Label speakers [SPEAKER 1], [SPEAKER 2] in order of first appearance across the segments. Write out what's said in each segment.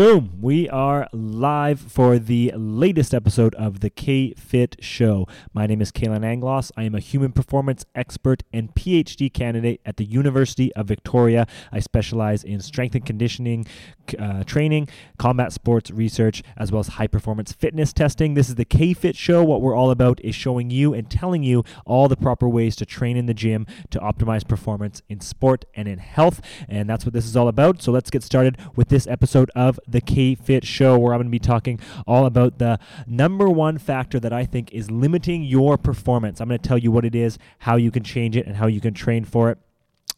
[SPEAKER 1] Boom! We are live for the latest episode of the K Fit Show. My name is Kalan Anglos. I am a human performance expert and PhD candidate at the University of Victoria. I specialize in strength and conditioning uh, training, combat sports research, as well as high performance fitness testing. This is the K Fit Show. What we're all about is showing you and telling you all the proper ways to train in the gym to optimize performance in sport and in health. And that's what this is all about. So let's get started with this episode of the K Fit Show, where I'm going to be talking all about the number one factor that I think is limiting your performance. I'm going to tell you what it is, how you can change it, and how you can train for it.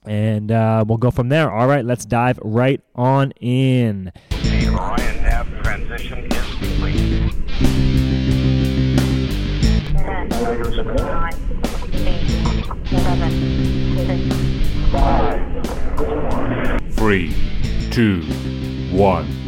[SPEAKER 1] And uh, we'll go from there. All right, let's dive right on in.
[SPEAKER 2] The transition is complete.
[SPEAKER 3] Three, two, one.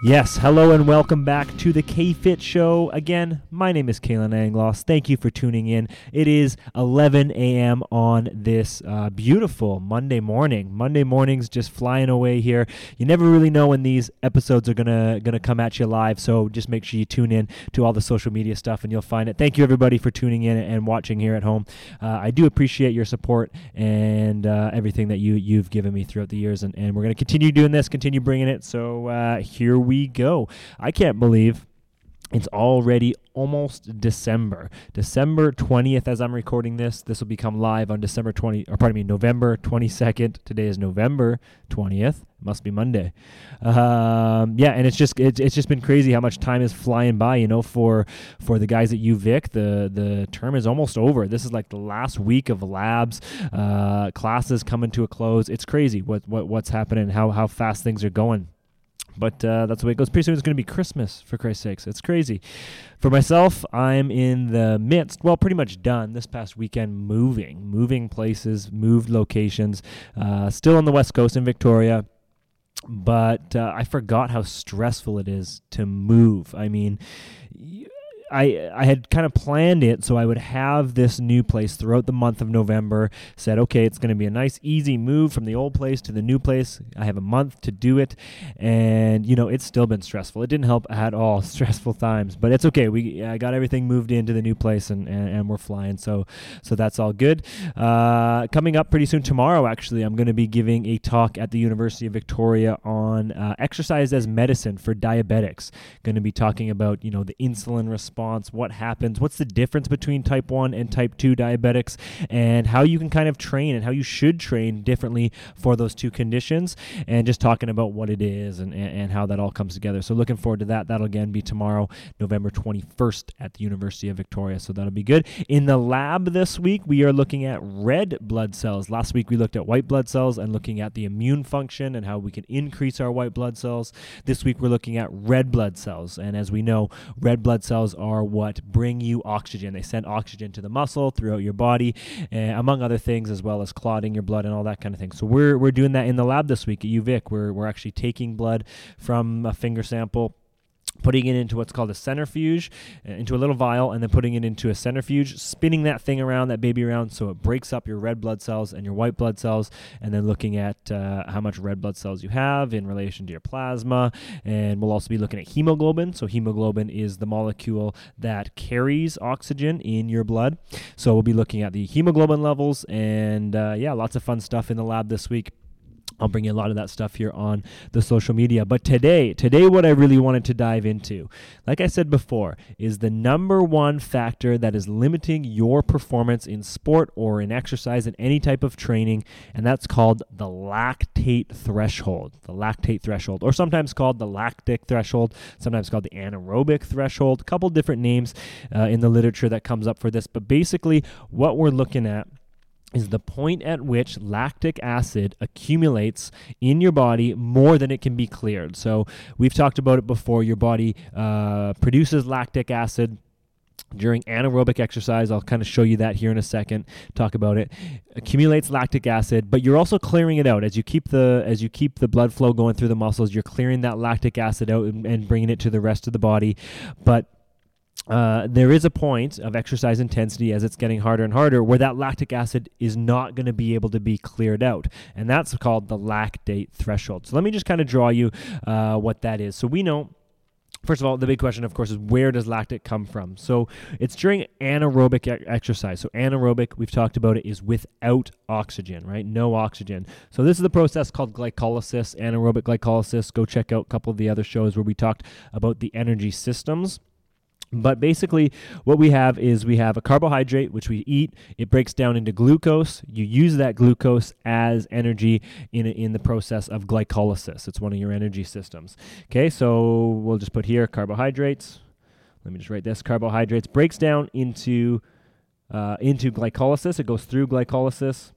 [SPEAKER 1] Yes, hello and welcome back to the K Fit Show. Again, my name is Kalan Anglos. Thank you for tuning in. It is 11 a.m. on this uh, beautiful Monday morning. Monday mornings just flying away here. You never really know when these episodes are gonna gonna come at you live, so just make sure you tune in to all the social media stuff and you'll find it. Thank you everybody for tuning in and watching here at home. Uh, I do appreciate your support and uh, everything that you you've given me throughout the years, and, and we're gonna continue doing this, continue bringing it. So uh, here we go. I can't believe it's already almost December. December 20th as I'm recording this. This will become live on December 20 or pardon me, November 22nd. Today is November 20th. It must be Monday. Um, yeah, and it's just it's, it's just been crazy how much time is flying by, you know, for for the guys at UVic. The the term is almost over. This is like the last week of labs, uh, classes coming to a close. It's crazy what what what's happening, how how fast things are going. But uh, that's the way it goes. Pretty soon it's going to be Christmas, for Christ's sakes. It's crazy. For myself, I'm in the midst, well, pretty much done this past weekend moving, moving places, moved locations, uh, still on the West Coast in Victoria. But uh, I forgot how stressful it is to move. I mean, I I had kind of planned it so I would have this new place throughout the month of November. Said, okay, it's going to be a nice, easy move from the old place to the new place. I have a month to do it, and you know it's still been stressful. It didn't help at all, stressful times, but it's okay. We I got everything moved into the new place, and, and, and we're flying. So so that's all good. Uh, coming up pretty soon tomorrow, actually, I'm going to be giving a talk at the University of Victoria on uh, exercise as medicine for diabetics. Going to be talking about you know the insulin response, what happens, what's the difference between type 1 and type 2 diabetics, and how you can kind of train and how you should train differently for those two conditions, and just talking about what it is and, and, and how that all comes together. So, looking forward to that. That'll again be tomorrow, November 21st at the University of Victoria. So, that'll be good. In the lab this week, we are looking at red blood cells. Last week, we looked at white blood cells and looking at the immune function and how we can increase our white blood cells. This week, we're looking at red blood cells. And as we know, red blood cells are what bring you oxygen. They send oxygen to the muscle throughout your body, uh, among other things, as well as clotting your blood and all that kind of thing. So we're, we're doing that in the lab this week at UVic. We're, we're actually taking blood from a finger sample putting it into what's called a centrifuge, uh, into a little vial, and then putting it into a centrifuge, spinning that thing around, that baby around, so it breaks up your red blood cells and your white blood cells, and then looking at uh, how much red blood cells you have in relation to your plasma. And we'll also be looking at hemoglobin. So, hemoglobin is the molecule that carries oxygen in your blood. So, we'll be looking at the hemoglobin levels, and uh, yeah, lots of fun stuff in the lab this week. I'll bring you a lot of that stuff here on the social media. But today, today, what I really wanted to dive into, like I said before, is the number one factor that is limiting your performance in sport or in exercise in any type of training, and that's called the lactate threshold. The lactate threshold, or sometimes called the lactic threshold, sometimes called the anaerobic threshold. A couple different names uh, in the literature that comes up for this, but basically, what we're looking at is the point at which lactic acid accumulates in your body more than it can be cleared. So, we've talked about it before. Your body uh, produces lactic acid during anaerobic exercise i'll kind of show you that here in a second talk about it accumulates lactic acid but you're also clearing it out as you keep the as you keep the blood flow going through the muscles you're clearing that lactic acid out and, and bringing it to the rest of the body but uh, there is a point of exercise intensity as it's getting harder and harder where that lactic acid is not going to be able to be cleared out. And that's called the lactate threshold. So let me just kind of draw you uh, what that is. So we know First of all, the big question, of course, is where does lactate come from? So it's during anaerobic e- exercise. So anaerobic, we've talked about it, is without oxygen, right? No oxygen. So this is the process called glycolysis, anaerobic glycolysis. Go check out a couple of the other shows where we talked about the energy systems. But basically, what we have is we have a carbohydrate which we eat. It breaks down into glucose. You use that glucose as energy in in the process of glycolysis. It's one of your energy systems. Okay, so we'll just put here carbohydrates. Let me just write this: carbohydrates breaks down into uh, into glycolysis. It goes through glycolysis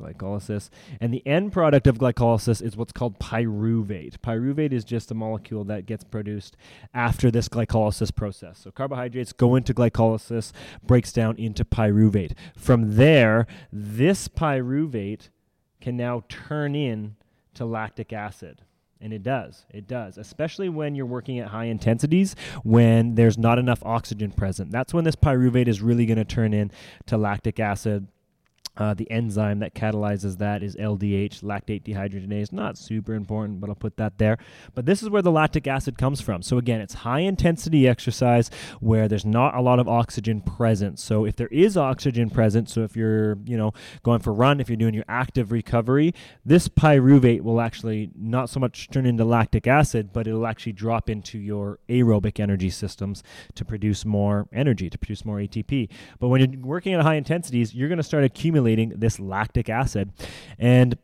[SPEAKER 1] glycolysis. And the end product of glycolysis is what's called pyruvate. Pyruvate is just a molecule that gets produced after this glycolysis process. So carbohydrates go into glycolysis, breaks down into pyruvate. From there, this pyruvate can now turn in to lactic acid. And it does. It does. Especially when you're working at high intensities, when there's not enough oxygen present. That's when this pyruvate is really going to turn in to lactic acid uh, the enzyme that catalyzes that is LDH, lactate dehydrogenase. Not super important, but I'll put that there. But this is where the lactic acid comes from. So again, it's high intensity exercise where there's not a lot of oxygen present. So if there is oxygen present, so if you're, you know, going for a run, if you're doing your active recovery, this pyruvate will actually not so much turn into lactic acid, but it'll actually drop into your aerobic energy systems to produce more energy, to produce more ATP. But when you're working at high intensities, you're going to start accumulating this lactic acid. And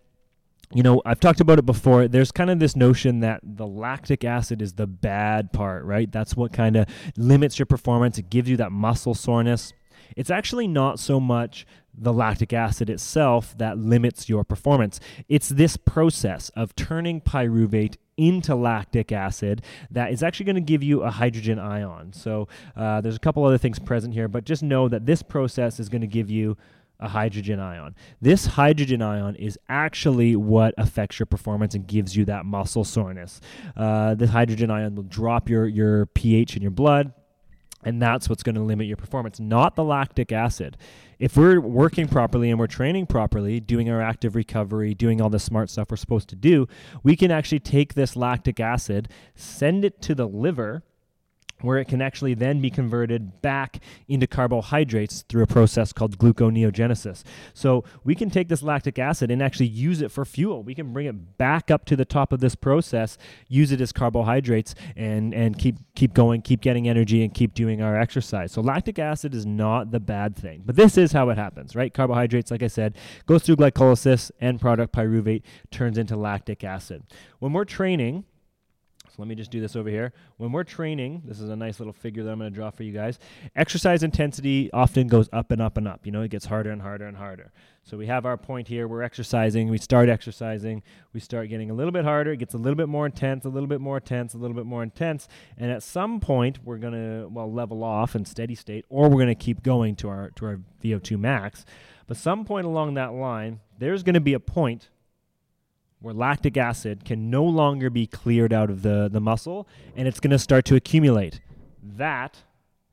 [SPEAKER 1] you know, I've talked about it before. There's kind of this notion that the lactic acid is the bad part, right? That's what kind of limits your performance. It gives you that muscle soreness. It's actually not so much the lactic acid itself that limits your performance. It's this process of turning pyruvate into lactic acid that is actually going to give you a hydrogen ion. So uh, there's a couple other things present here, but just know that this process is going to give you a hydrogen ion. This hydrogen ion is actually what affects your performance and gives you that muscle soreness. Uh, the hydrogen ion will drop your, your pH in your blood, and that's what's going to limit your performance, not the lactic acid. If we're working properly and we're training properly, doing our active recovery, doing all the smart stuff we're supposed to do, we can actually take this lactic acid, send it to the liver where it can actually then be converted back into carbohydrates through a process called gluconeogenesis. So we can take this lactic acid and actually use it for fuel. We can bring it back up to the top of this process, use it as carbohydrates, and and keep keep going, keep getting energy, and keep doing our exercise. So lactic acid is not the bad thing, but this is how it happens, right? Carbohydrates, like I said, goes through glycolysis, end product pyruvate turns into lactic acid. When we're training let me just do this over here. When we're training, this is a nice little figure that I'm going to draw for you guys. Exercise intensity often goes up and up and up. You know, it gets harder and harder and harder. So we have our point here. We're exercising. We start exercising. We start getting a little bit harder. It gets a little bit more intense, a little bit more intense, a little bit more intense. And at some point, we're going to, well, level off in steady state, or we're going to keep going to our, to our VO2 max. But some point along that line, there's going to be a point where lactic acid can no longer be cleared out of the, the muscle and it's going to start to accumulate. That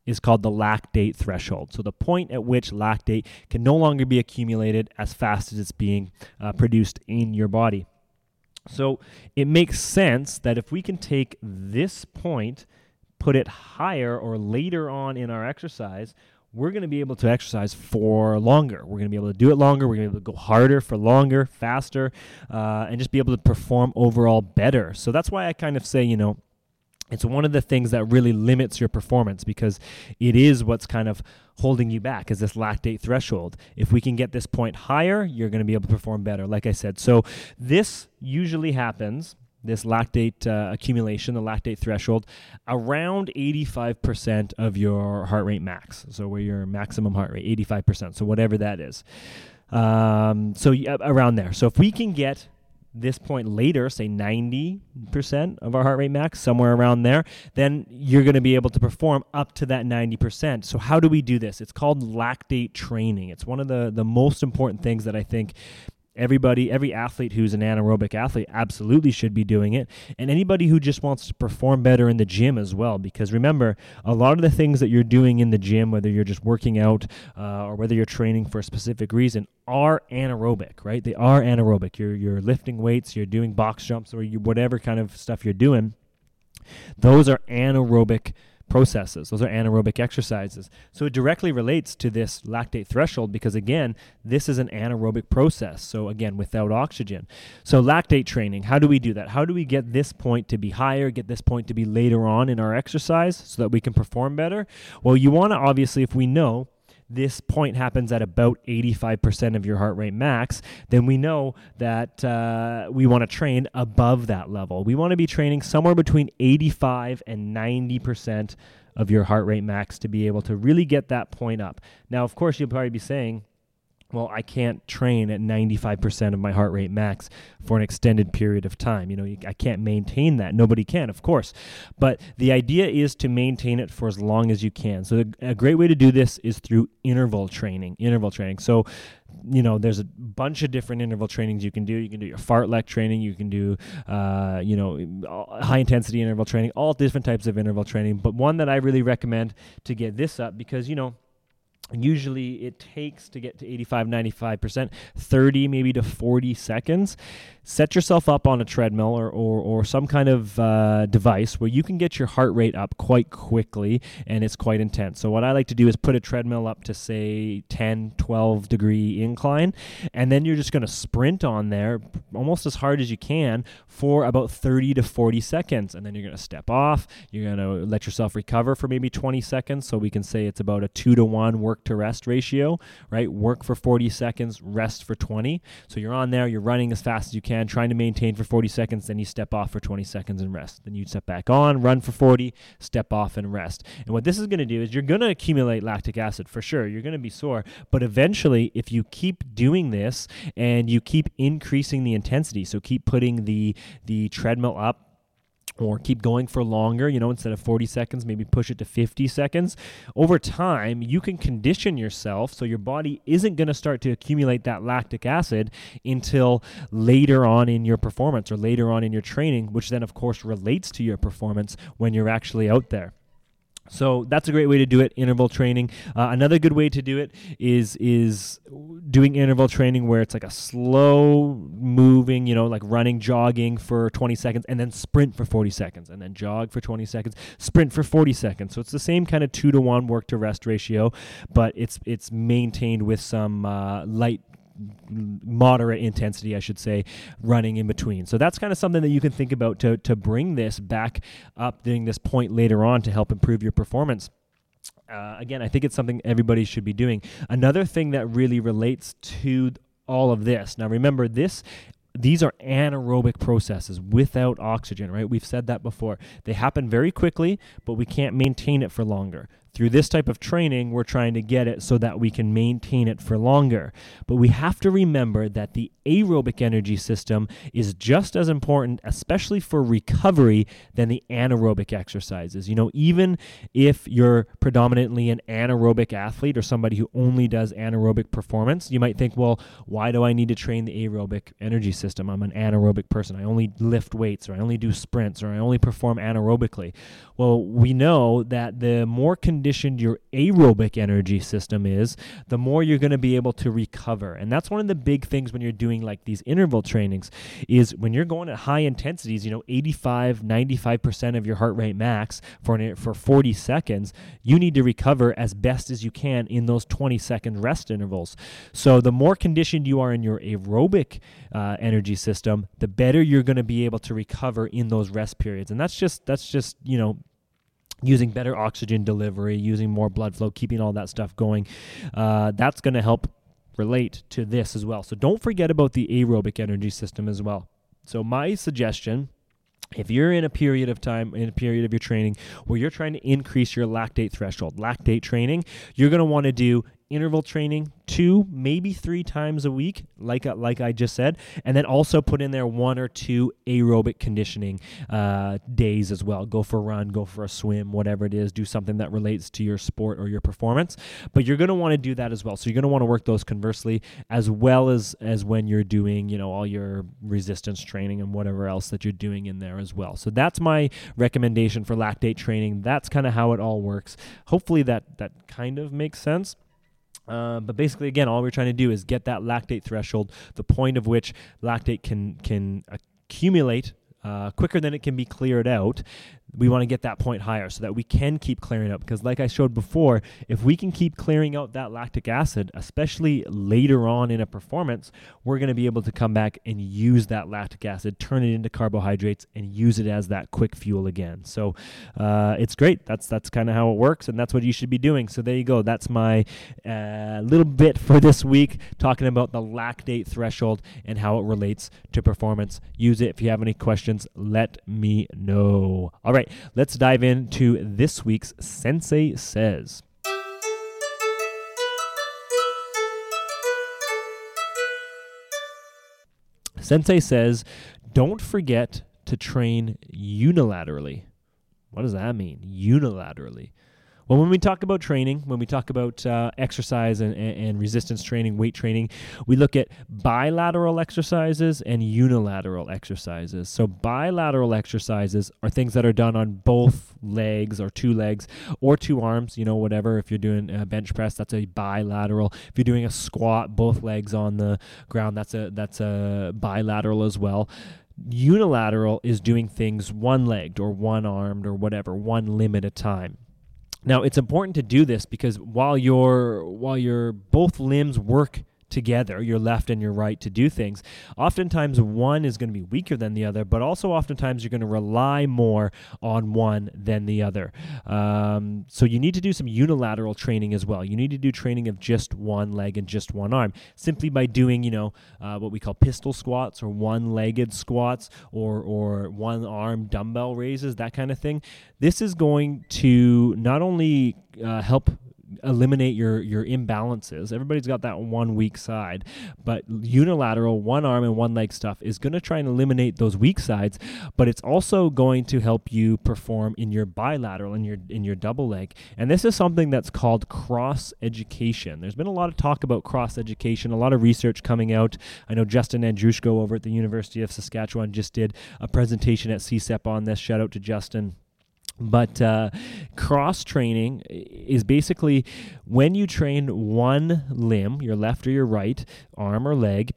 [SPEAKER 1] is called the lactate threshold. So, the point at which lactate can no longer be accumulated as fast as it's being uh, produced in your body. So, it makes sense that if we can take this point, put it higher or later on in our exercise, we're going to be able to exercise for longer. We're going to be able to do it longer. We're going to be able to go harder for longer, faster, uh, and just be able to perform overall better. So that's why I kind of say, you know, it's one of the things that really limits your performance because it is what's kind of holding you back is this lactate threshold. If we can get this point higher, you're going to be able to perform better, like I said. So this usually happens this lactate uh, accumulation, the lactate threshold, around 85% of your heart rate max. So, where your maximum heart rate, 85%. So, whatever that is. Um, so, around there. So, if we can get this point later, say 90% of our heart rate max, somewhere around there, then you're going to be able to perform up to that 90%. So, how do we do this? It's called lactate training. It's one of the, the most important things that I think Everybody, every athlete who's an anaerobic athlete absolutely should be doing it. And anybody who just wants to perform better in the gym as well. Because remember, a lot of the things that you're doing in the gym, whether you're just working out uh, or whether you're training for a specific reason, are anaerobic, right? They are anaerobic. You're, you're lifting weights, you're doing box jumps, or you, whatever kind of stuff you're doing. Those are anaerobic processes. Those are anaerobic exercises. So it directly relates to this lactate threshold because, again, this is an anaerobic process. So, again, without oxygen. So, lactate training, how do we do that? How do we get this point to be higher, get this point to be later on in our exercise so that we can perform better? Well, you want to obviously, if we know, this point happens at about 85% of your heart rate max, then we know that uh, we want to train above that level. We want to be training somewhere between 85 and 90% of your heart rate max to be able to really get that point up. Now, of course, you'll probably be saying, well, I can't train at 95% of my heart rate max for an extended period of time. You know, I can't maintain that. Nobody can, of course. But the idea is to maintain it for as long as you can. So, a great way to do this is through interval training. Interval training. So, you know, there's a bunch of different interval trainings you can do. You can do your fartlek training. You can do, uh, you know, high intensity interval training. All different types of interval training. But one that I really recommend to get this up because you know usually it takes to get to 85 95% 30 maybe to 40 seconds set yourself up on a treadmill or, or, or some kind of uh, device where you can get your heart rate up quite quickly and it's quite intense so what i like to do is put a treadmill up to say 10 12 degree incline and then you're just going to sprint on there almost as hard as you can for about 30 to 40 seconds and then you're going to step off you're going to let yourself recover for maybe 20 seconds so we can say it's about a 2 to 1 work to rest ratio, right? Work for 40 seconds, rest for 20. So you're on there, you're running as fast as you can, trying to maintain for 40 seconds, then you step off for 20 seconds and rest. Then you step back on, run for 40, step off and rest. And what this is going to do is you're going to accumulate lactic acid for sure. You're going to be sore, but eventually if you keep doing this and you keep increasing the intensity, so keep putting the the treadmill up or keep going for longer, you know, instead of 40 seconds, maybe push it to 50 seconds. Over time, you can condition yourself so your body isn't going to start to accumulate that lactic acid until later on in your performance or later on in your training, which then, of course, relates to your performance when you're actually out there. So that's a great way to do it. Interval training. Uh, another good way to do it is is doing interval training where it's like a slow moving, you know, like running, jogging for 20 seconds, and then sprint for 40 seconds, and then jog for 20 seconds, sprint for 40 seconds. So it's the same kind of two to one work to rest ratio, but it's it's maintained with some uh, light moderate intensity, I should say, running in between. So that's kind of something that you can think about to, to bring this back up during this point later on to help improve your performance. Uh, again, I think it's something everybody should be doing. Another thing that really relates to all of this. Now, remember, this these are anaerobic processes without oxygen, right? We've said that before. They happen very quickly, but we can't maintain it for longer. Through this type of training, we're trying to get it so that we can maintain it for longer. But we have to remember that the aerobic energy system is just as important, especially for recovery, than the anaerobic exercises. You know, even if you're predominantly an anaerobic athlete or somebody who only does anaerobic performance, you might think, well, why do I need to train the aerobic energy system? I'm an anaerobic person. I only lift weights or I only do sprints or I only perform anaerobically. Well, we know that the more conditioned your aerobic energy system is, the more you're going to be able to recover. And that's one of the big things when you're doing like these interval trainings is when you're going at high intensities, you know, 85, 95% of your heart rate max for an, for 40 seconds, you need to recover as best as you can in those 20 second rest intervals. So the more conditioned you are in your aerobic uh, energy system, the better you're going to be able to recover in those rest periods. And that's just that's just, you know, using better oxygen delivery, using more blood flow, keeping all that stuff going. Uh, that's going to help relate to this as well. So don't forget about the aerobic energy system as well. So my suggestion if you're in a period of time in a period of your training where you're trying to increase your lactate threshold lactate training you're going to want to do interval training two, maybe three times a week, like uh, like I just said, and then also put in there one or two aerobic conditioning uh, days as well. Go for a run, go for a swim, whatever it is. Do something that relates to your sport or your performance. But you're going to want to do that as well. So you're going to want to work those conversely, as well as as when you're doing you know all your resistance training and whatever else that you're doing in there as well. So that's my recommendation for lactate training. That's kind of how it all works. Hopefully that that kind of makes sense. Uh, but basically, again, all we're trying to do is get that lactate threshold, the point of which lactate can can accumulate uh, quicker than it can be cleared out we want to get that point higher so that we can keep clearing up because like i showed before if we can keep clearing out that lactic acid especially later on in a performance we're going to be able to come back and use that lactic acid turn it into carbohydrates and use it as that quick fuel again. So uh, it's great. That's that's kind of how it works and that's what you should be doing. So there you go. That's my uh, little bit for this week talking about the lactate threshold and how it relates to performance. Use it. If you have any questions let me know. All right right, let's dive into this week's Sensei Says. Sensei says, don't forget to train unilaterally. What does that mean? Unilaterally. Well, when we talk about training, when we talk about uh, exercise and, and, resistance training, weight training, we look at bilateral exercises and unilateral exercises. So, bilateral exercises are things that are done on both legs or two legs or two arms, you know, whatever. If you're doing a bench press, that's a bilateral. If you're doing a squat, both legs on the ground, that's a that's a bilateral as well unilateral is doing things one legged or one armed or whatever, one limb at a time. Now it's important to do this because while your while your both limbs work together, your left and your right, to do things. Oftentimes, one is going to be weaker than the other, but also oftentimes you're going to rely more on one than the other. Um, so you need to do some unilateral training as well. You need to do training of just one leg and just one arm, simply by doing, you know, uh, what we call pistol squats or one-legged squats or or one-arm dumbbell raises, that kind of thing. This is going to not only uh, help eliminate your your imbalances. Everybody's got that one weak side, but unilateral one arm and one leg stuff is going to try and eliminate those weak sides, but it's also going to help you perform in your bilateral in your in your double leg. And this is something that's called cross education. There's been a lot of talk about cross education, a lot of research coming out. I know Justin Andrushko over at the University of Saskatchewan just did a presentation at CSEP on this. Shout out to Justin. But uh, cross training is basically when you train one limb, your left or your right arm or leg,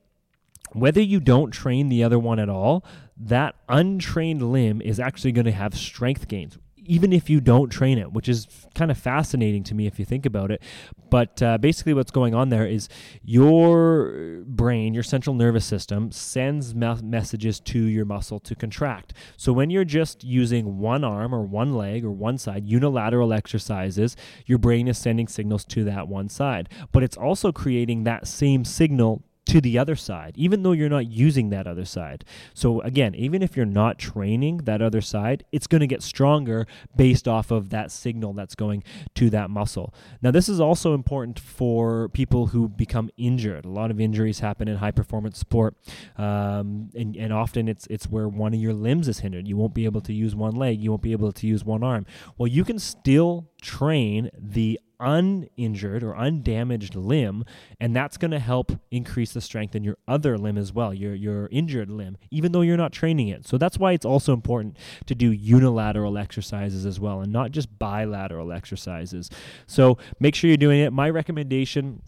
[SPEAKER 1] whether you don't train the other one at all, that untrained limb is actually going to have strength gains even if you don't train it, which is kind of fascinating to me if you think about it. But uh, basically, what's going on there is your brain, your central nervous system, sends me- messages to your muscle to contract. So when you're just using one arm or one leg or one side, unilateral exercises, your brain is sending signals to that one side. But it's also creating that same signal to the other side, even though you're not using that other side. So, again, even if you're not training that other side, it's going to get stronger based off of that signal that's going to that muscle. Now, this is also important for people who become injured. A lot of injuries happen in high performance sport, um, and, and often it's, it's where one of your limbs is hindered. You won't be able to use one leg, you won't be able to use one arm. Well, you can still train the uninjured or undamaged limb, and that's going to help increase the strength in your other limb as well, your your injured limb, even though you're not training it. So that's why it's also important to do unilateral exercises as well, and not just bilateral exercises. So make sure you're doing it. My recommendation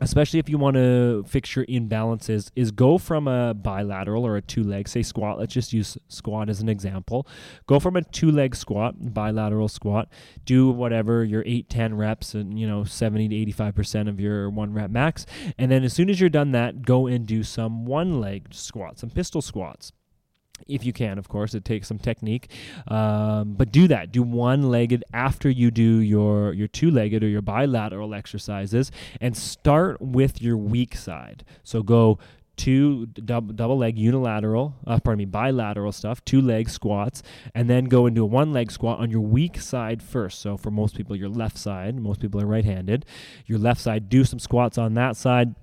[SPEAKER 1] especially if you want to fix your imbalances, is go from a bilateral or a two leg, say squat. Let's just use squat as an example. Go from a two leg squat, bilateral squat, do whatever your 8, 10 reps and, you know, 70 to 85% of your one rep max. And then as soon as you're done that, go and do some one leg squats, some pistol squats if you can, of course. It takes some technique, um, but do that. Do one-legged after you do your your two-legged or your bilateral exercises, and start with your weak side. So go two dub, double leg unilateral, uh, pardon me, bilateral stuff, two leg squats, and then go into a one leg squat on your weak side first. So for most people, your left side. Most people are right handed. Your left side, do some squats on that side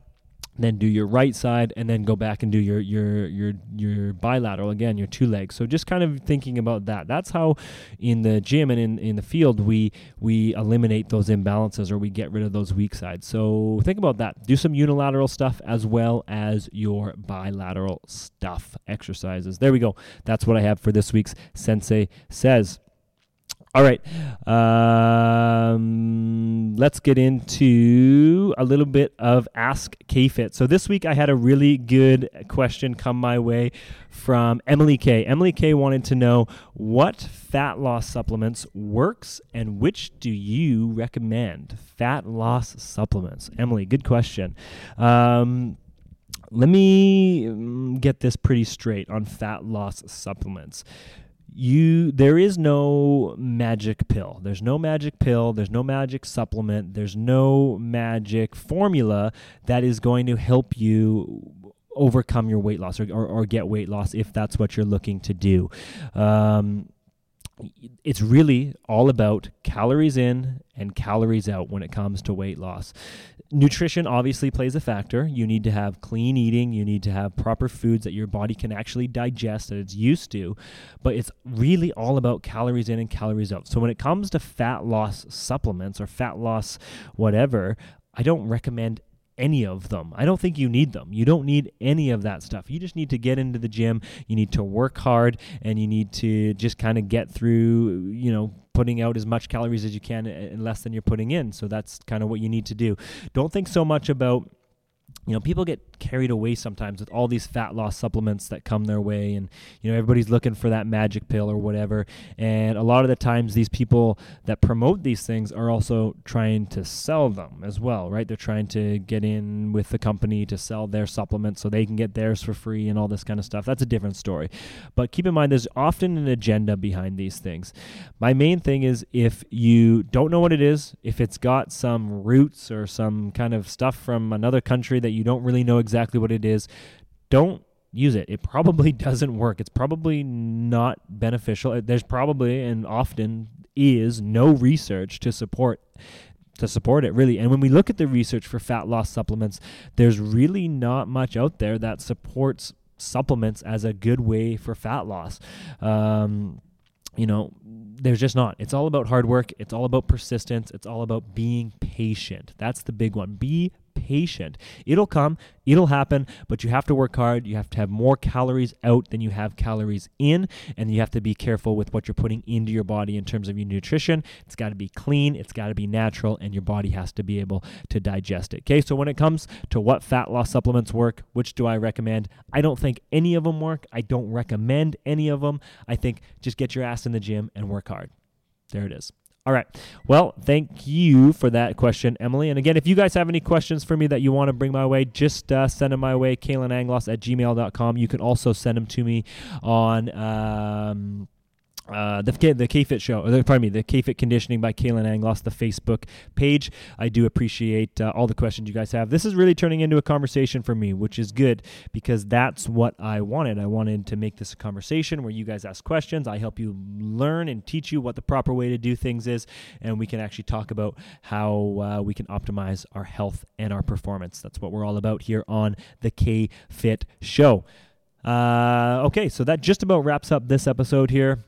[SPEAKER 1] then do your right side and then go back and do your your your your bilateral again your two legs. So just kind of thinking about that. That's how in the gym and in, in the field we we eliminate those imbalances or we get rid of those weak sides. So think about that. Do some unilateral stuff as well as your bilateral stuff exercises. There we go. That's what i have for this week's sensei says all right. Um, let's get into a little bit of Ask KFit. So this week I had a really good question come my way from Emily K. Emily K wanted to know what fat loss supplements works and which do you recommend? Fat loss supplements. Emily, good question. Um, let me mm, get this pretty straight on fat loss supplements you there is no magic pill. There's no magic pill. There's no magic supplement. There's no magic formula that is going to help you overcome your weight loss or, or, or get weight loss if that's what you're looking to do. Um, it's really all about calories in and calories out when it comes to weight loss nutrition obviously plays a factor. You need to have clean eating, you need to have proper foods that your body can actually digest that it's used to, but it's really all about calories in and calories out. So when it comes to fat loss supplements or fat loss whatever, I don't recommend any of them. I don't think you need them. You don't need any of that stuff. You just need to get into the gym, you need to work hard, and you need to just kind of get through, you know, putting out as much calories as you can and less than you're putting in. So that's kind of what you need to do. Don't think so much about you know people get carried away sometimes with all these fat loss supplements that come their way and you know everybody's looking for that magic pill or whatever. And a lot of the times these people that promote these things are also trying to sell them as well right? They're trying to get in with the company to sell their supplements so they can get theirs for free and all this kind of stuff. That's a different story. But keep in mind there's often an agenda behind these things. My main thing is if you don't know what it is if it's got some roots or some kind of stuff from another country that you don't really know exactly what it is, don't use it. It probably doesn't work. It's probably not beneficial. There's probably and often is no research to support to support it really. And when we look at the research for fat loss supplements, there's really not much out there that supports supplements as a good way for fat loss. Um, you know, there's just not. It's all about hard work. It's all about persistence. It's all about being patient. That's the big one. Be patient. It'll come, it'll happen, but you have to work hard. You have to have more calories out than you have calories in, and you have to be careful with what you're putting into your body in terms of your nutrition. It's got to be clean, it's got to be natural, and your body has to be able to digest it. Okay, so when it comes to what fat loss supplements work, which do I recommend? I don't think any of them work. I don't recommend any of them. I think just get your ass in the gym and work hard. There it is. All right. Well, thank you for that question, Emily. And again, if you guys have any questions for me that you want to bring my way, just uh, send them my way, kalenanglos at gmail.com. You can also send them to me on. Um, uh, the the KFit show, or the, pardon me, the KFit conditioning by Kalan Anglos, the Facebook page. I do appreciate uh, all the questions you guys have. This is really turning into a conversation for me, which is good because that's what I wanted. I wanted to make this a conversation where you guys ask questions. I help you learn and teach you what the proper way to do things is, and we can actually talk about how uh, we can optimize our health and our performance. That's what we're all about here on the KFit show. Uh, okay, so that just about wraps up this episode here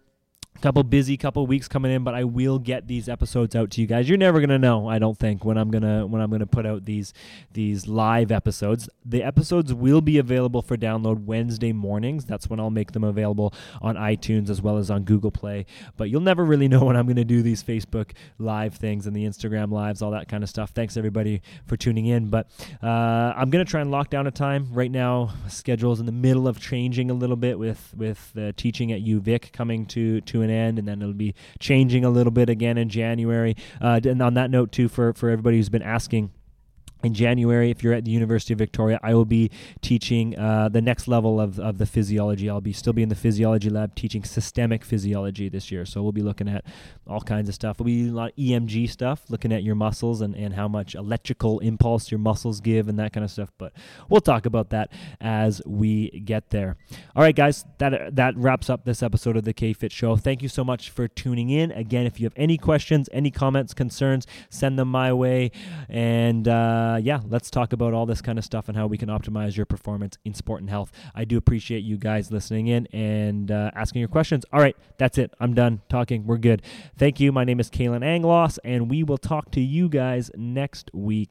[SPEAKER 1] couple busy couple weeks coming in but i will get these episodes out to you guys. You're never gonna know i don't think when i'm gonna when i'm gonna put out these these live episodes. The episodes will be available for download wednesday mornings. That's when i'll make them available on itunes as well as on google play. But you'll never really know when i'm gonna do these facebook live things and the instagram lives all that kind of stuff. Thanks everybody for tuning in. But uh, i'm gonna try and lock down a time. Right now schedule is in the middle of changing a little bit with with the teaching at uvic coming to to an an end, and then it'll be changing a little bit again in January. Uh, and on that note, too, for for everybody who's been asking in January, if you're at the University of Victoria, I will be teaching uh, the next level of, of the physiology. I'll be still be in the physiology lab teaching systemic physiology this year. So we'll be looking at all kinds of stuff. We'll be doing a lot of EMG stuff, looking at your muscles and, and how much electrical impulse your muscles give and that kind of stuff. But we'll talk about that as we get there. All right, guys, that that wraps up this episode of the K Fit Show. Thank you so much for tuning in. Again, if you have any questions, any comments, concerns, send them my way. And uh, uh, yeah, let's talk about all this kind of stuff and how we can optimize your performance in sport and health. I do appreciate you guys listening in and uh, asking your questions. All right, that's it. I'm done talking. We're good. Thank you. My name is Kalan Anglos, and we will talk to you guys next week.